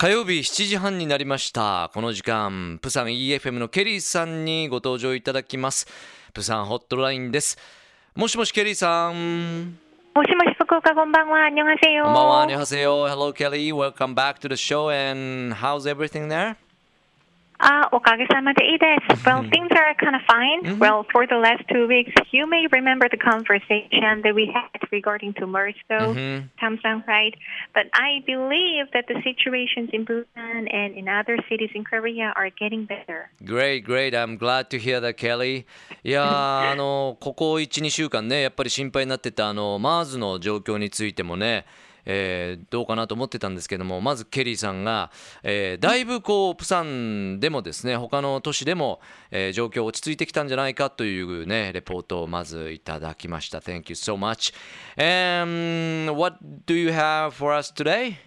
火曜日7時半になりましたこの時間プサン EFM のケリーさんにご登場いただきますプサンホットラインですもしもしケリーさんもしもし福岡こんばんは。안녕하세 요。 こんばんは。안녕하세 요。 Hello Kelly. Welcome back to the show and how's everything there? あ、おかげさまでいいです。Well, things are kind of fine. Well, for the last two weeks, you may remember the conversation that we had regarding to MERS, though, Samsung, right? But I believe that the situations in Busan and in other cities in Korea are getting better. Great, great. I'm glad to hear that, Kelly. いやあのここ1、2週間ね、やっぱり心配になってたあの MERS の状況についてもね、 えー、どうかなと思ってたんですけどもまずケリーさんが、えー、だいぶこうプサンでもですね他の都市でも、えー、状況落ち着いてきたんじゃないかというねレポートをまずいただきました Thank you so much and what do you have for us today?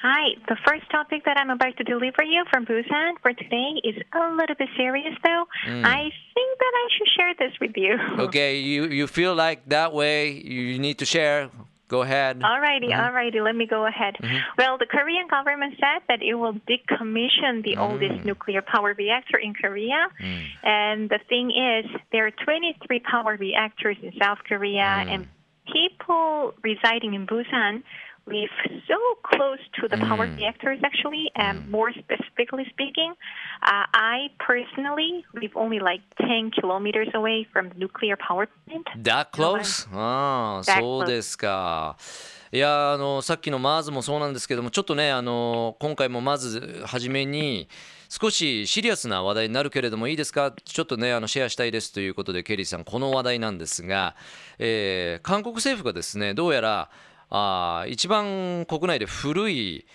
Hi, the first topic that I'm about to deliver you from Busan for today is a little bit serious though. Mm. I think that I should share this with you. Okay, you you feel like that way you need to share. Go ahead. Alrighty, mm-hmm. alrighty. Let me go ahead. Mm-hmm. Well, the Korean government said that it will decommission the mm. oldest nuclear power reactor in Korea. Mm. And the thing is, there are 23 power reactors in South Korea, mm. and people residing in Busan live so close to the power mm. reactors, actually, and mm. more specifically speaking, uh, I personally live only like 10 kilometers away from the nuclear power plant. That close? ああ、そうですか。いやあのさっきの MARS もそうなんですけどもちょっとねあの今回もまず初めに少しシリアスな話題になるけれどもいいですかちょっとねあのシェアしたいですということでケリーさんこの話題なんですが、えー、韓国政府がですねどうやらあ一番国内で古い、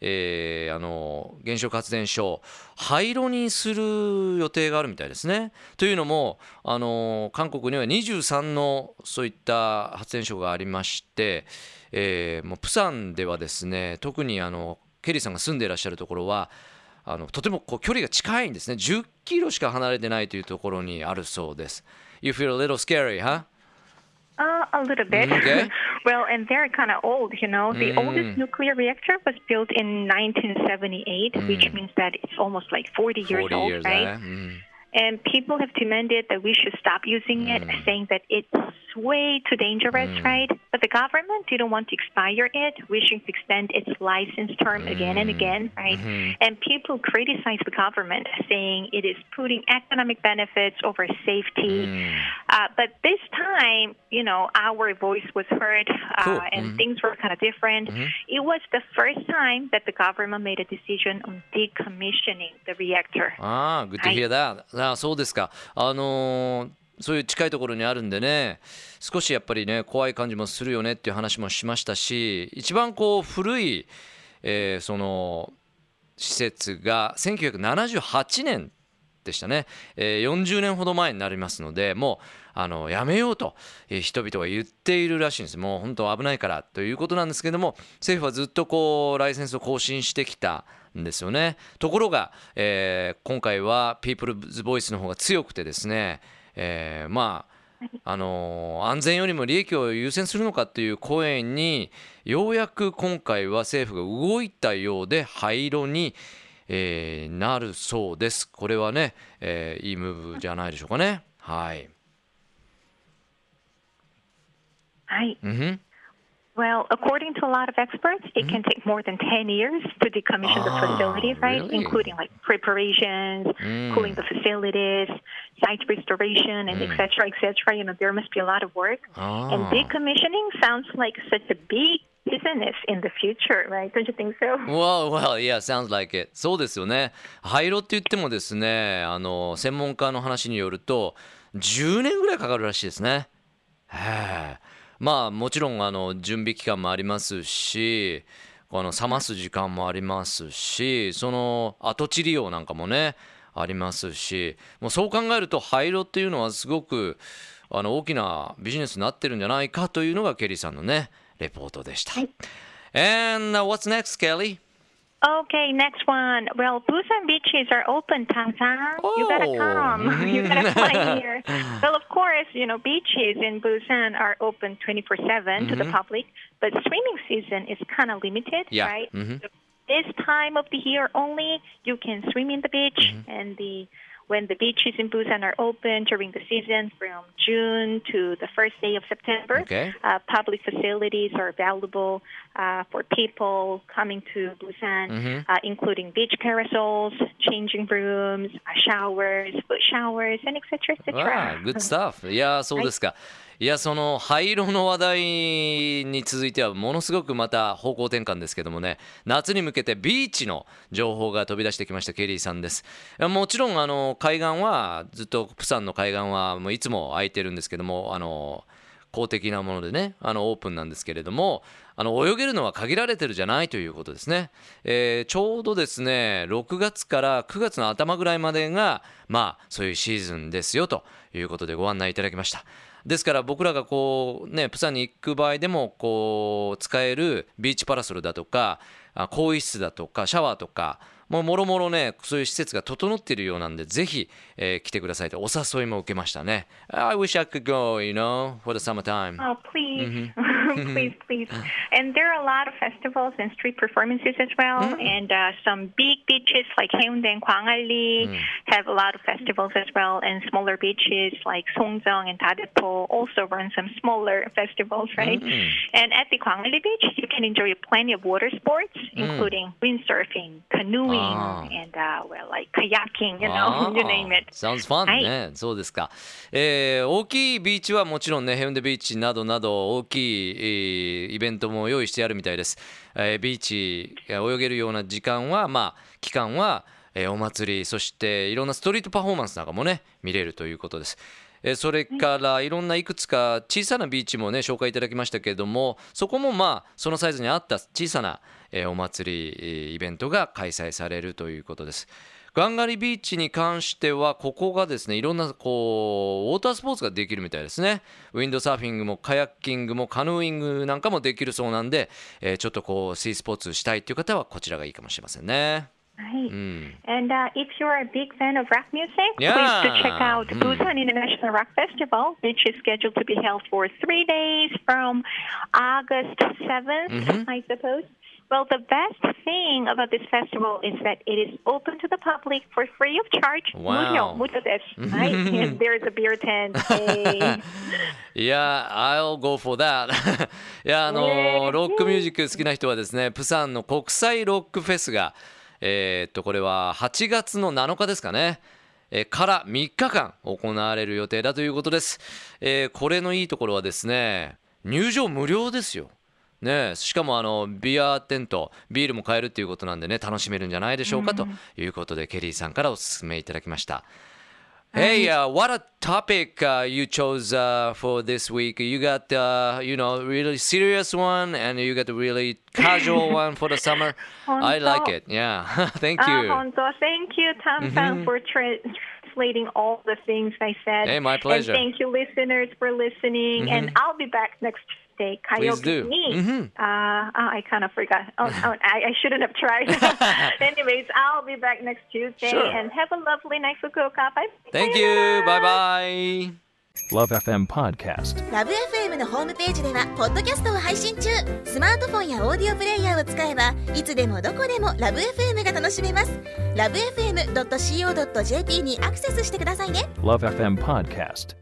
えー、あの原子力発電所廃炉にする予定があるみたいですね。というのもあの韓国には23のそういった発電所がありまして、えー、もうプサンではですね特にあのケリーさんが住んでいらっしゃるところはあのとてもこう距離が近いんですね10キロしか離れてないというところにあるそうです。You feel a little scary, huh? Uh, a little bit. Okay. well, and they're kind of old, you know. The Mm. oldest nuclear reactor was built in 1978, which means that it's almost like 40 years 40 old, years, right? eh? Mm. And people have demanded that we should stop using it, mm. saying that it's way too dangerous, mm. right? But the government didn't want to expire it, wishing to extend its license term again and mm. again, right? Mm-hmm. And people criticize the government, saying it is putting economic benefits over safety. Uh, but this time, you know, our voice was heard, uh, Cool. and mm-hmm. things were kind of different. Mm-hmm. It was the first time that the government made a decision on decommissioning the reactor. Ah, good to hear that. あ、そうですか。あのーそういう近いところにあるんでね、少しやっぱりね、怖い感じもするよねっていう話もしましたし、一番こう古い、えーその施設が1978年でしたね、えー40年ほど前になりますので、もうあのやめようと、人々は言っているらしいんです。もう本当危ないからということなんですけども、政府はずっとこうライセンスを更新してきた。んですよねところが、えー今回は People's Voice の方が強くてですね、えーまああの安全よりも利益を優先するのかっていう声にようやく今回は政府が動いたようで廃炉に、えーなるそうですこれはね、えーいいムーブじゃないでしょうかねはい、 Right. うんふん Well, according to a lot of experts, it can take more than 10 years to decommission the Ah, facility, right? really? Including like preparations, cooling the facilities, site restoration, and et cetera, et cetera. You know, there must be a lot of work. And あー decommissioning sounds like such a big business in the future, right? Don't you think so? Well, well, yeah, sounds like it. そうですよね。廃炉って言ってもですね、あの専門家の話によると10年ぐらいかかるらしいですね。へえ。まあもちろんあの準備期間もありますし、あの冷ます時間もありますし、その跡地利用なんかもねありますし、もうそう考えると廃炉っていうのはすごくあの大きなビジネスになってるんじゃないかというのがケリーさんのねレポートでした。And uh, what's next, Kelly? Okay, next one. Well, Busan beaches are open, Tangsan. You gotta Oh. come. you gotta fly here. well, of course, you know, beaches in Busan are open 24-7 to the public, but swimming season is kind of limited, Yeah. right? Mhm. this time of the year only, you can swim in the beach and the when the beaches in Busan are open during the season from June to the first day of September. Okay. Uh, public facilities are available uh, for people coming to Busan, uh, including beach parasols, changing rooms, uh, showers, foot showers, and etc. Wow, etc. good stuff. いやーそうですか。いやその灰色の話題に続いてはものすごくまた方向転換ですけどもね夏に向けてビーチの情報が飛び出してきましたケリーさんですもちろんあの海岸はずっとプサンの海岸はもういつも空いてるんですけどもあの公的なものでねあのオープンなんですけれどもあの泳げるのは限られてるじゃないということですね、えーちょうどですね6月から9月の頭ぐらいまでがまあそういうシーズンですよということでご案内いただきました。ですから僕らがこうねプサンに行く場合でもこう使えるビーチパラソルだとかあ更衣室だとかシャワーとかもうもろもろねそういう施設が整っているようなんでぜひ、えー来てくださいと。お誘いも受けましたね。I wish I could go you know for the summertime. Oh, please, please, please. And there are a lot of festivals and street performances as well. And uh, some big beaches like Haeundae and Gwangalli have a lot of festivals as well. And smaller beaches like Songjeong and Dadepo also run some smaller festivals, right? And at the Gwangalli beach, you can enjoy plenty of water sports, including windsurfing, canoeing, Ah. and uh, well, like kayaking. You know, あー you name it. Sounds fun はいね、そうですか、えー大きいビーチはもちろんねヘウンデビーチなどなど大きい、えー イベントも用意してあるみたいです、えービーチ泳げるような時間はまあ期間は、えーお祭りそしていろんなストリートパフォーマンスなんかもね見れるということですえーそれからいろんないくつか小さなビーチもね紹介いただきましたけれどもそこもまあそのサイズに合った小さな、えーお祭りイベントが開催されるということです。ガンガリビーチに関してはここがですねいろんなこうウォータースポーツができるみたいですねウィンドサーフィングもカヤッキングもカヌーイングなんかもできるそうなんで、えーちょっとこうシースポーツしたいっていう方はこちらがいいかもしれませんね Right. うん And uh, if you're a big fan of rock music, Yeah. please to check out Mm. Busan International Rock Festival, which is scheduled to be held for three days from August 7th, Mhm. I suppose. Well, the best thing about this festival is that it is open to the public for free of charge. Wow. 無料無料です。right? And there's a beer tent. や、I'll go for that いやあのねロックミュージック好きな人はですねプサンの国際ロックフェスがえーっとこれは8月の7日ですかねえーから3日間行われる予定だということです、えーこれのいいところはですね入場無料ですよね、しかもあのビアテントビールも買えるっていうことなんでね楽しめるんじゃないでしょうかということで、ケリーさんからお勧めいただきました。Hey, uh, what a topic uh, you chose uh, for this week. You got, uh, you know, really serious one, and you got a really casual one for the summer. I like it. Yeah, thank Uh, you. Honzo, thank you, Tam Tam, for tra- translating all the things I said. Hey, my pleasure. And thank you, listeners, for listening. And I'll be back next Tuesday. Please do. Me. Mhm. Uh, oh, I kind of forgot. Oh, oh, I, I shouldn't have tried. Anyways, I'll be back next Tuesday. Sure. And have a lovely night, Fukuoka. Bye. Thank you. Bye bye. Love FM Podcast. ラブ f m のホームページではポッドキャストを配信中スマートフォンやオーディオプレイヤーを使えばいつでもどこでもラブ f m が楽しめますラブ FM.co.jp にアクセスしてくださいね Love FM Podcast.